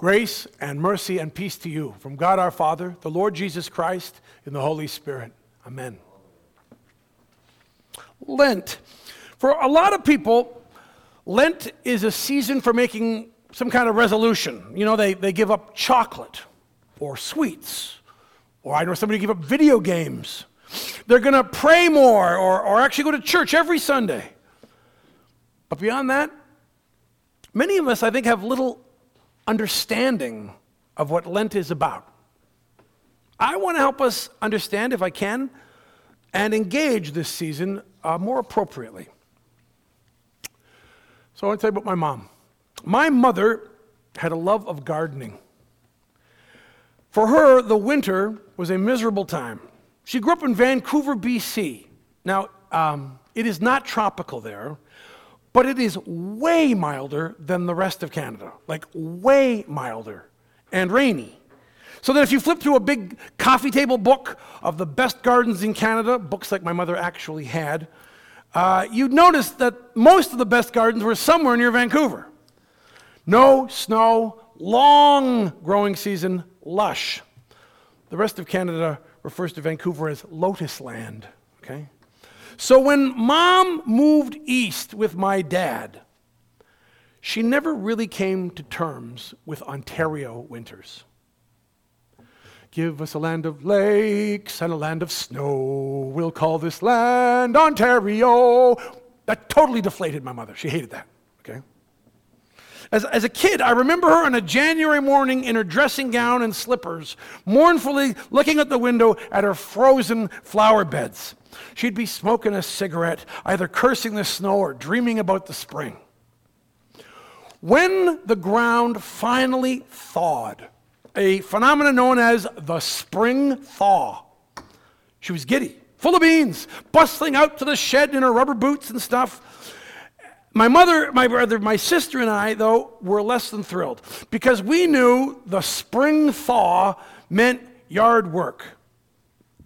Grace and mercy and peace to you from God our Father, the Lord Jesus Christ, and the Holy Spirit. Amen. Lent. For a lot of people, Lent is a season for making some kind of resolution. You know, they, they give up chocolate or sweets, or I know somebody give up video games. They're going to pray more or, or actually go to church every Sunday. But beyond that, many of us, I think, have little understanding of what Lent is about. I want to help us understand, if I can, and engage this season uh, more appropriately. So I want to tell you about my mom. My mother had a love of gardening. For her, the winter was a miserable time. She grew up in Vancouver, BC. Now, um, it is not tropical there, but it is way milder than the rest of Canada, like way milder and rainy. So that if you flip through a big coffee table book of the best gardens in Canada, books like my mother actually had, uh, you'd notice that most of the best gardens were somewhere near Vancouver. No snow, long growing season, lush. The rest of Canada refers to Vancouver as Lotus Land, okay? So when mom moved east with my dad, she never really came to terms with Ontario winters. Give us a land of lakes and a land of snow. We'll call this land Ontario. That totally deflated my mother. She hated that, okay? As, as a kid, I remember her on a January morning in her dressing gown and slippers, mournfully looking at the window at her frozen flower beds. She'd be smoking a cigarette, either cursing the snow or dreaming about the spring. When the ground finally thawed, a phenomenon known as the spring thaw, she was giddy, full of beans, bustling out to the shed in her rubber boots and stuff. My mother, my brother, my sister, and I, though, were less than thrilled because we knew the spring thaw meant yard work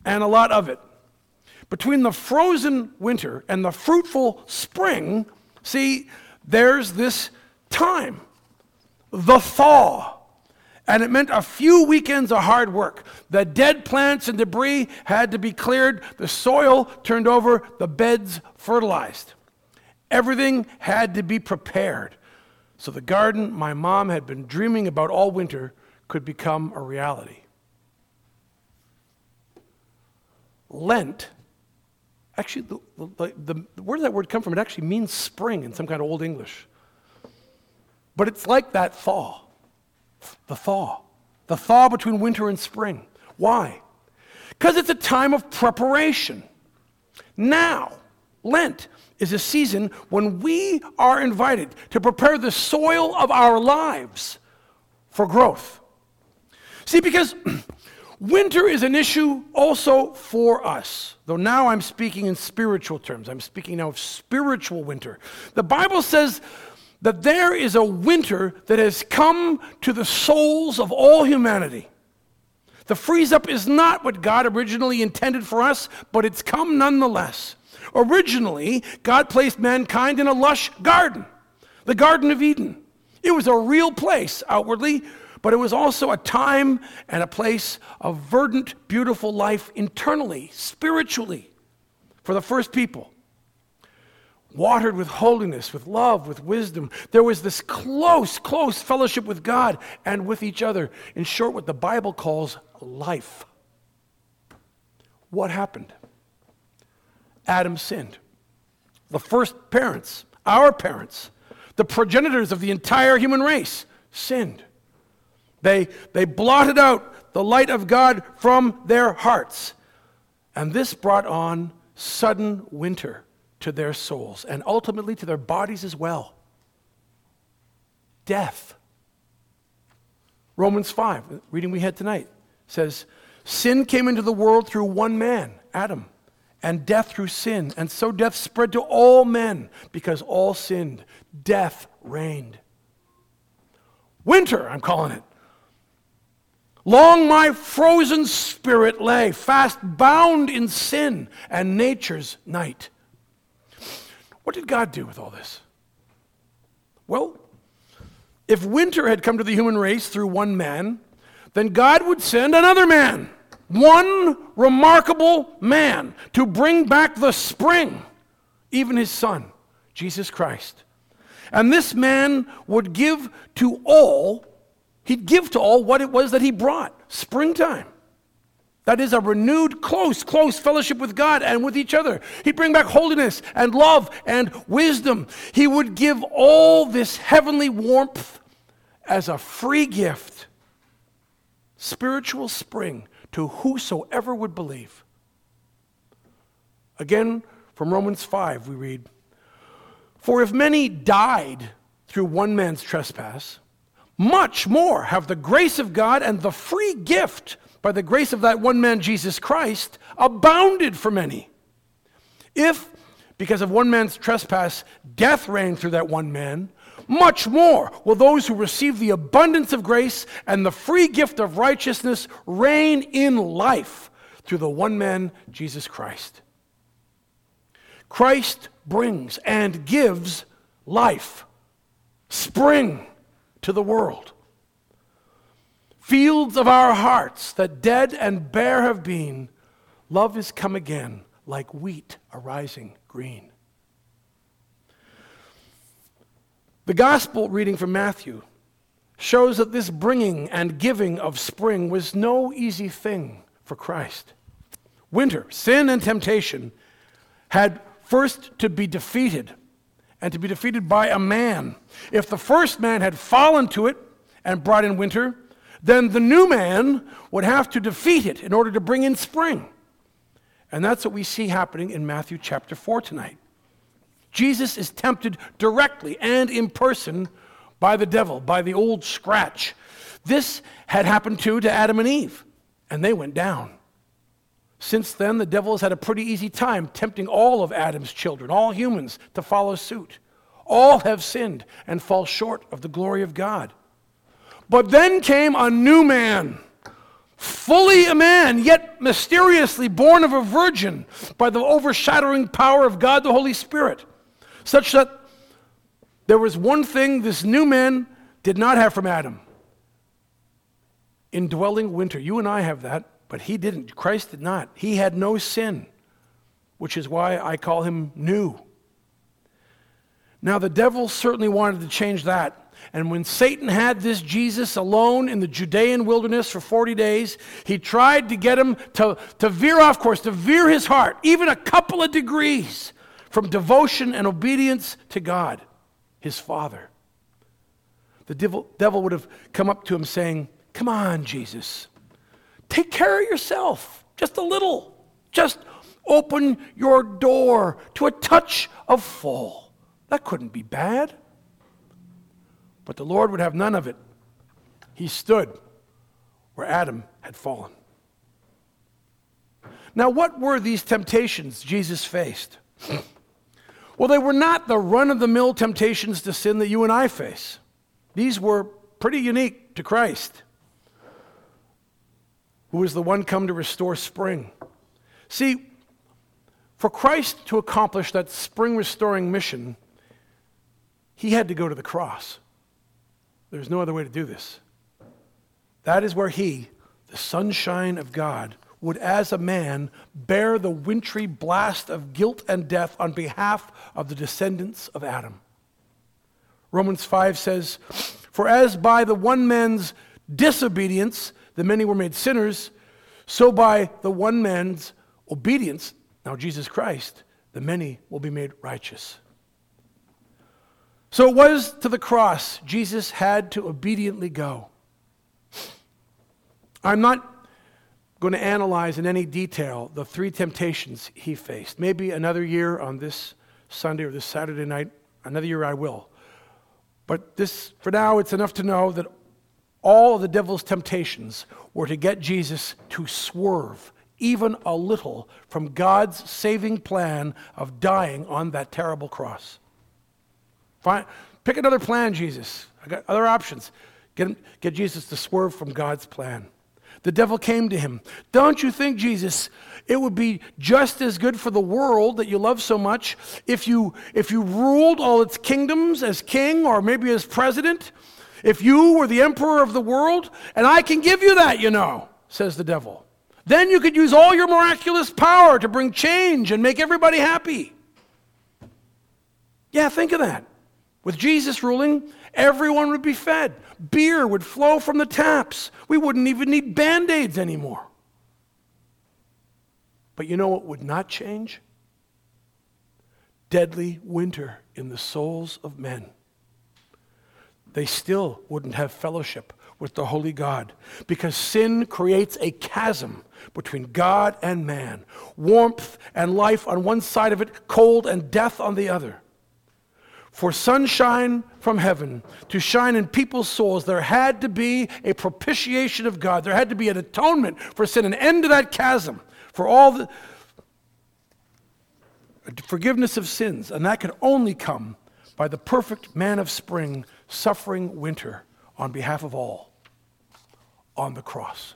and a lot of it. Between the frozen winter and the fruitful spring, see, there's this time, the thaw. And it meant a few weekends of hard work. The dead plants and debris had to be cleared, the soil turned over, the beds fertilized. Everything had to be prepared so the garden my mom had been dreaming about all winter could become a reality. Lent Actually, the, the, the, where does that word come from? It actually means spring in some kind of Old English. But it's like that thaw. The thaw. The thaw between winter and spring. Why? Because it's a time of preparation. Now, Lent is a season when we are invited to prepare the soil of our lives for growth. See, because Winter is an issue also for us, though now I'm speaking in spiritual terms. I'm speaking now of spiritual winter. The Bible says that there is a winter that has come to the souls of all humanity. The freeze up is not what God originally intended for us, but it's come nonetheless. Originally, God placed mankind in a lush garden, the Garden of Eden. It was a real place outwardly, but it was also a time and a place of verdant, beautiful life internally, spiritually, for the first people. Watered with holiness, with love, with wisdom. There was this close, close fellowship with God and with each other. In short, what the Bible calls life. What happened? Adam sinned. The first parents, our parents, the progenitors of the entire human race, sinned. They, they blotted out the light of God from their hearts. And this brought on sudden winter to their souls and ultimately to their bodies as well. Death. Romans 5, reading we had tonight, says, Sin came into the world through one man, Adam, and death through sin. And so death spread to all men because all sinned. Death reigned. Winter, I'm calling it. Long my frozen spirit lay, fast bound in sin and nature's night. What did God do with all this? Well, if winter had come to the human race through one man, then God would send another man, one remarkable man, to bring back the spring, even his son, Jesus Christ. And this man would give to all, he'd give to all what it was that he brought springtime. That is a renewed, close, close fellowship with God and with each other. He'd bring back holiness and love and wisdom. He would give all this heavenly warmth as a free gift, spiritual spring to whosoever would believe. Again, from Romans 5, we read For if many died through one man's trespass, much more have the grace of God and the free gift by the grace of that one man, Jesus Christ, abounded for many. If, because of one man's trespass, death reigned through that one man, much more will those who receive the abundance of grace and the free gift of righteousness reign in life through the one man, Jesus Christ. Christ brings and gives life, spring to the world fields of our hearts that dead and bare have been, love is come again like wheat arising green. The gospel reading from Matthew shows that this bringing and giving of spring was no easy thing for Christ. Winter, sin, and temptation had first to be defeated, and to be defeated by a man. If the first man had fallen to it and brought in winter, then the new man would have to defeat it in order to bring in spring. And that's what we see happening in Matthew chapter 4 tonight. Jesus is tempted directly and in person by the devil, by the old scratch. This had happened too to Adam and Eve, and they went down. Since then, the devil has had a pretty easy time tempting all of Adam's children, all humans, to follow suit. All have sinned and fall short of the glory of God. But then came a new man, fully a man, yet mysteriously born of a virgin by the overshadowing power of God the Holy Spirit, such that there was one thing this new man did not have from Adam indwelling winter. You and I have that, but he didn't. Christ did not. He had no sin, which is why I call him new. Now, the devil certainly wanted to change that and when Satan had this Jesus alone in the Judean wilderness for 40 days, he tried to get him to, to veer off course, to veer his heart, even a couple of degrees from devotion and obedience to God, his Father. The devil, devil would have come up to him saying, Come on, Jesus, take care of yourself just a little. Just open your door to a touch of fall. That couldn't be bad. But the Lord would have none of it. He stood where Adam had fallen. Now, what were these temptations Jesus faced? Well, they were not the run of the mill temptations to sin that you and I face. These were pretty unique to Christ, who was the one come to restore spring. See, for Christ to accomplish that spring restoring mission, he had to go to the cross. There's no other way to do this. That is where he, the sunshine of God, would as a man bear the wintry blast of guilt and death on behalf of the descendants of Adam. Romans 5 says, For as by the one man's disobedience the many were made sinners, so by the one man's obedience, now Jesus Christ, the many will be made righteous. So it was to the cross Jesus had to obediently go. I'm not going to analyze in any detail the three temptations he faced. Maybe another year on this Sunday or this Saturday night, another year I will. But this, for now, it's enough to know that all of the devil's temptations were to get Jesus to swerve even a little from God's saving plan of dying on that terrible cross. Find, pick another plan, Jesus. I got other options. Get, him, get Jesus to swerve from God's plan. The devil came to him. Don't you think, Jesus, it would be just as good for the world that you love so much if you, if you ruled all its kingdoms as king or maybe as president? If you were the emperor of the world, and I can give you that, you know, says the devil, then you could use all your miraculous power to bring change and make everybody happy. Yeah, think of that. With Jesus ruling, everyone would be fed. Beer would flow from the taps. We wouldn't even need band aids anymore. But you know what would not change? Deadly winter in the souls of men. They still wouldn't have fellowship with the Holy God because sin creates a chasm between God and man warmth and life on one side of it, cold and death on the other. For sunshine from heaven to shine in people's souls, there had to be a propitiation of God. There had to be an atonement for sin, an end to that chasm, for all the forgiveness of sins. And that could only come by the perfect man of spring suffering winter on behalf of all on the cross.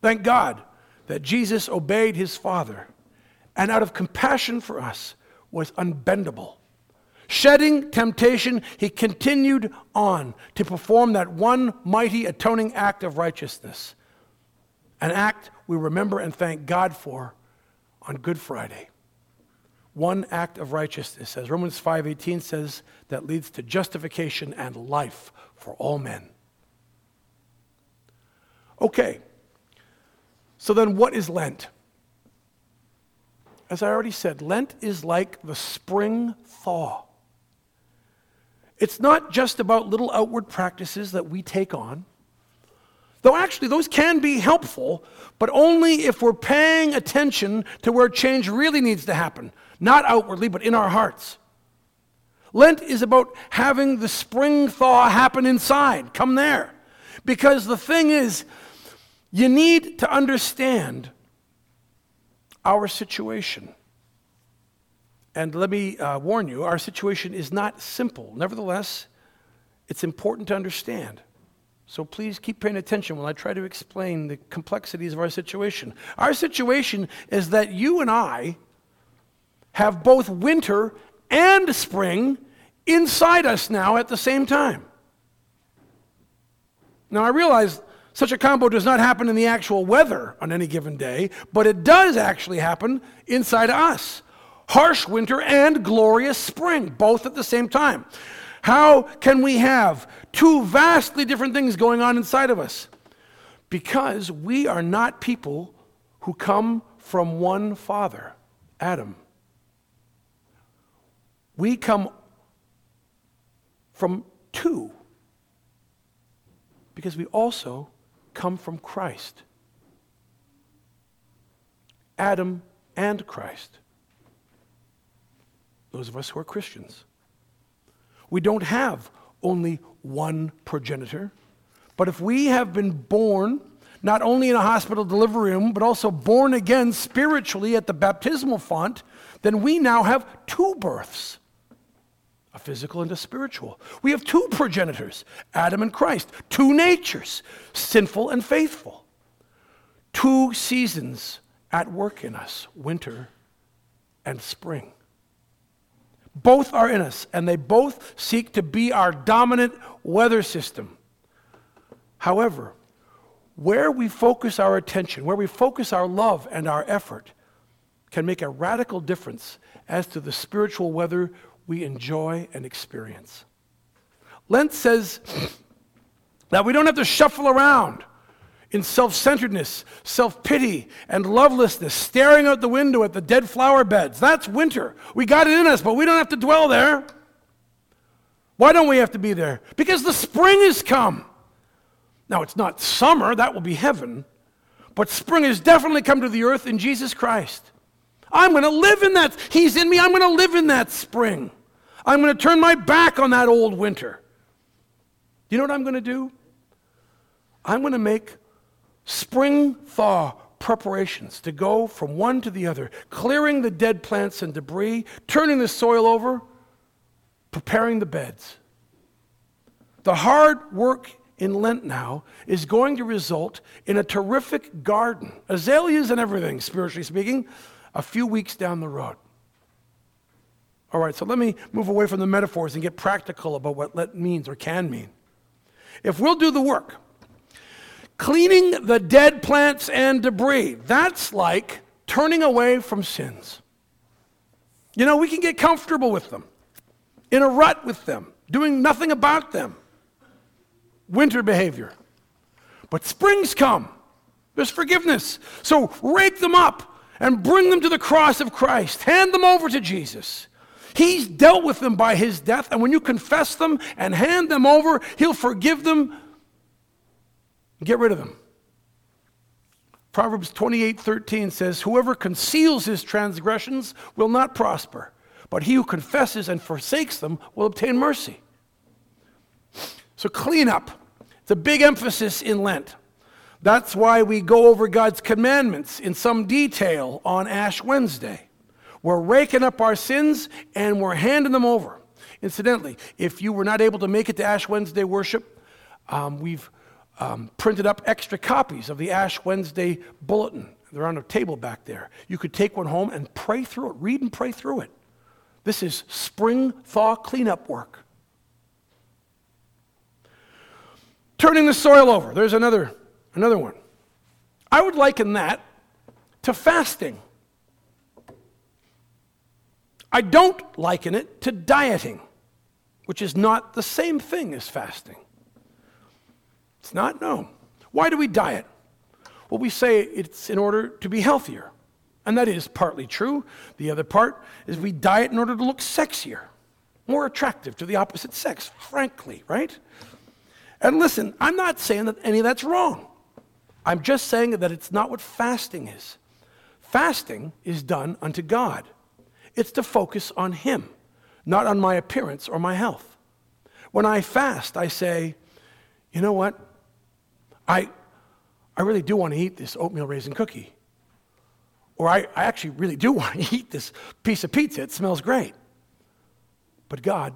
Thank God that Jesus obeyed his Father and out of compassion for us was unbendable. Shedding temptation, he continued on to perform that one mighty atoning act of righteousness, an act we remember and thank God for on Good Friday. One act of righteousness, as Romans 5:18 says, that leads to justification and life for all men. Okay. So then what is Lent? As I already said, Lent is like the spring thaw. It's not just about little outward practices that we take on, though actually those can be helpful, but only if we're paying attention to where change really needs to happen, not outwardly, but in our hearts. Lent is about having the spring thaw happen inside. Come there. Because the thing is, you need to understand our situation. And let me uh, warn you, our situation is not simple. Nevertheless, it's important to understand. So please keep paying attention while I try to explain the complexities of our situation. Our situation is that you and I have both winter and spring inside us now at the same time. Now, I realize such a combo does not happen in the actual weather on any given day, but it does actually happen inside us. Harsh winter and glorious spring, both at the same time. How can we have two vastly different things going on inside of us? Because we are not people who come from one father, Adam. We come from two because we also come from Christ. Adam and Christ. Those of us who are Christians. We don't have only one progenitor, but if we have been born not only in a hospital delivery room, but also born again spiritually at the baptismal font, then we now have two births a physical and a spiritual. We have two progenitors, Adam and Christ, two natures, sinful and faithful. Two seasons at work in us, winter and spring. Both are in us, and they both seek to be our dominant weather system. However, where we focus our attention, where we focus our love and our effort, can make a radical difference as to the spiritual weather we enjoy and experience. Lent says that we don't have to shuffle around in self centeredness, self pity, and lovelessness, staring out the window at the dead flower beds. That's winter. We got it in us, but we don't have to dwell there. Why don't we have to be there? Because the spring has come. Now, it's not summer, that will be heaven, but spring has definitely come to the earth in Jesus Christ. I'm going to live in that. He's in me. I'm going to live in that spring. I'm going to turn my back on that old winter. You know what I'm going to do? I'm going to make spring thaw preparations to go from one to the other, clearing the dead plants and debris, turning the soil over, preparing the beds. The hard work in Lent now is going to result in a terrific garden, azaleas and everything, spiritually speaking, a few weeks down the road. All right, so Lent me move away from the metaphors and get practical about what let means or can mean. If we'll do the work, cleaning the dead plants and debris, that's like turning away from sins. You know, we can get comfortable with them, in a rut with them, doing nothing about them. Winter behavior. But springs come. There's forgiveness. So rake them up and bring them to the cross of Christ. Hand them over to Jesus. He's dealt with them by his death, and when you confess them and hand them over, he'll forgive them. Get rid of them. Proverbs 28:13 says, "Whoever conceals his transgressions will not prosper, but he who confesses and forsakes them will obtain mercy." So clean up. It's a big emphasis in Lent. That's why we go over God's commandments in some detail on Ash Wednesday. We're raking up our sins and we're handing them over. Incidentally, if you were not able to make it to Ash Wednesday worship, um, we've um, printed up extra copies of the Ash Wednesday bulletin. They're on a table back there. You could take one home and pray through it, read and pray through it. This is spring thaw cleanup work. Turning the soil over. There's another Another one. I would liken that to fasting. I don't liken it to dieting, which is not the same thing as fasting. It's not, no. Why do we diet? Well, we say it's in order to be healthier. And that is partly true. The other part is we diet in order to look sexier, more attractive to the opposite sex, frankly, right? And listen, I'm not saying that any of that's wrong. I'm just saying that it's not what fasting is. Fasting is done unto God, it's to focus on Him, not on my appearance or my health. When I fast, I say, you know what? I, I really do want to eat this oatmeal raisin cookie. Or I, I actually really do want to eat this piece of pizza. It smells great. But God,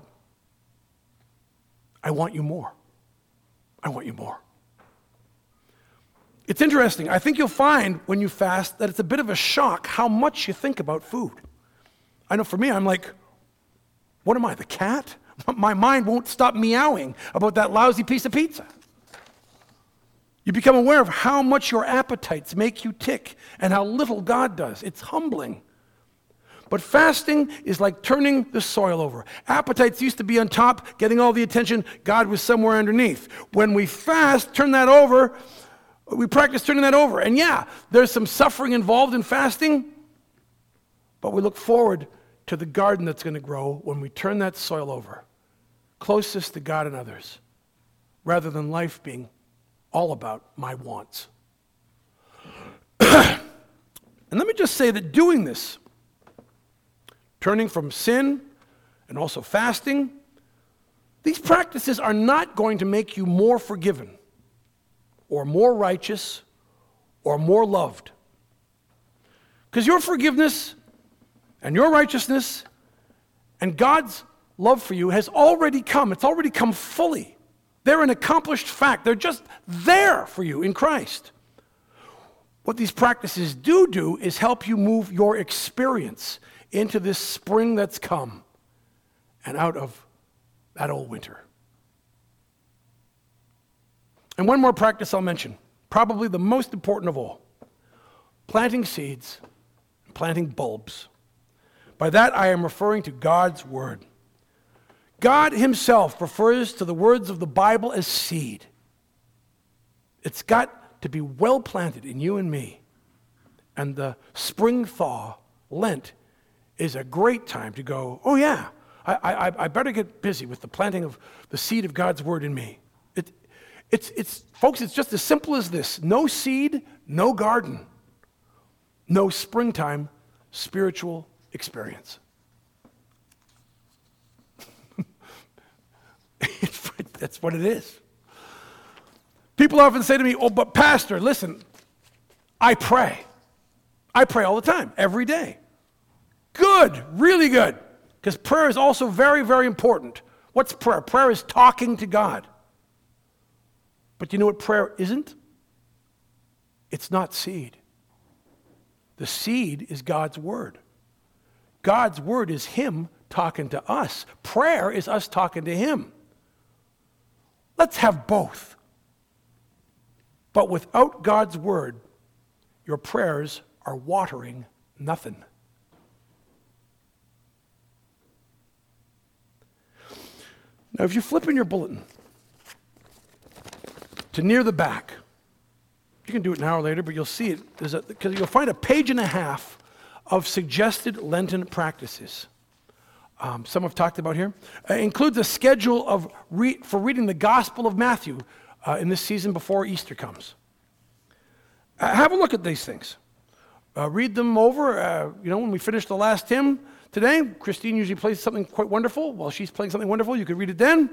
I want you more. I want you more. It's interesting. I think you'll find when you fast that it's a bit of a shock how much you think about food. I know for me, I'm like, what am I, the cat? My mind won't stop meowing about that lousy piece of pizza. You become aware of how much your appetites make you tick and how little God does. It's humbling. But fasting is like turning the soil over. Appetites used to be on top, getting all the attention. God was somewhere underneath. When we fast, turn that over, we practice turning that over. And yeah, there's some suffering involved in fasting, but we look forward to the garden that's going to grow when we turn that soil over, closest to God and others, rather than life being all about my wants. and let me just say that doing this, turning from sin and also fasting, these practices are not going to make you more forgiven or more righteous or more loved. Because your forgiveness and your righteousness and God's love for you has already come. It's already come fully. They're an accomplished fact. They're just there for you in Christ. What these practices do do is help you move your experience into this spring that's come and out of that old winter. And one more practice I'll mention, probably the most important of all planting seeds planting bulbs. By that, I am referring to God's Word. God Himself refers to the words of the Bible as seed. It's got to be well planted in you and me. And the spring thaw, Lent, is a great time to go, oh, yeah, I, I, I better get busy with the planting of the seed of God's Word in me. It's, it's, folks, it's just as simple as this no seed, no garden, no springtime spiritual experience. That's what it is. People often say to me, Oh, but Pastor, listen, I pray. I pray all the time, every day. Good, really good. Because prayer is also very, very important. What's prayer? Prayer is talking to God. But you know what prayer isn't? It's not seed. The seed is God's word. God's word is Him talking to us. Prayer is us talking to Him. Let's have both. But without God's word, your prayers are watering nothing. Now, if you flip in your bulletin to near the back, you can do it an hour later, but you'll see it because you'll find a page and a half of suggested Lenten practices. Um, some have talked about here. Uh, includes a schedule of re- for reading the Gospel of Matthew uh, in this season before Easter comes. Uh, have a look at these things. Uh, read them over. Uh, you know, when we finish the last hymn today, Christine usually plays something quite wonderful. While she's playing something wonderful, you could read it then,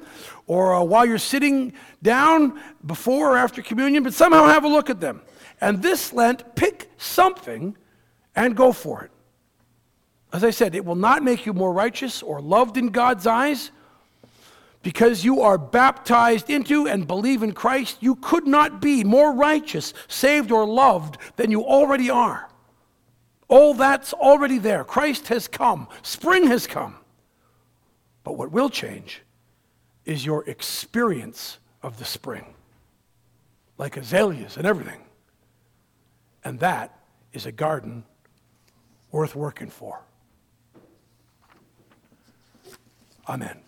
or uh, while you're sitting down before or after communion. But somehow have a look at them. And this Lent, pick something and go for it. As I said, it will not make you more righteous or loved in God's eyes because you are baptized into and believe in Christ, you could not be more righteous, saved, or loved than you already are. All that's already there. Christ has come, spring has come. But what will change is your experience of the spring, like azaleas and everything. And that is a garden worth working for. Amen.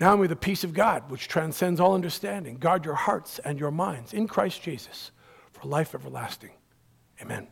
Now may the peace of God, which transcends all understanding, guard your hearts and your minds in Christ Jesus for life everlasting. Amen.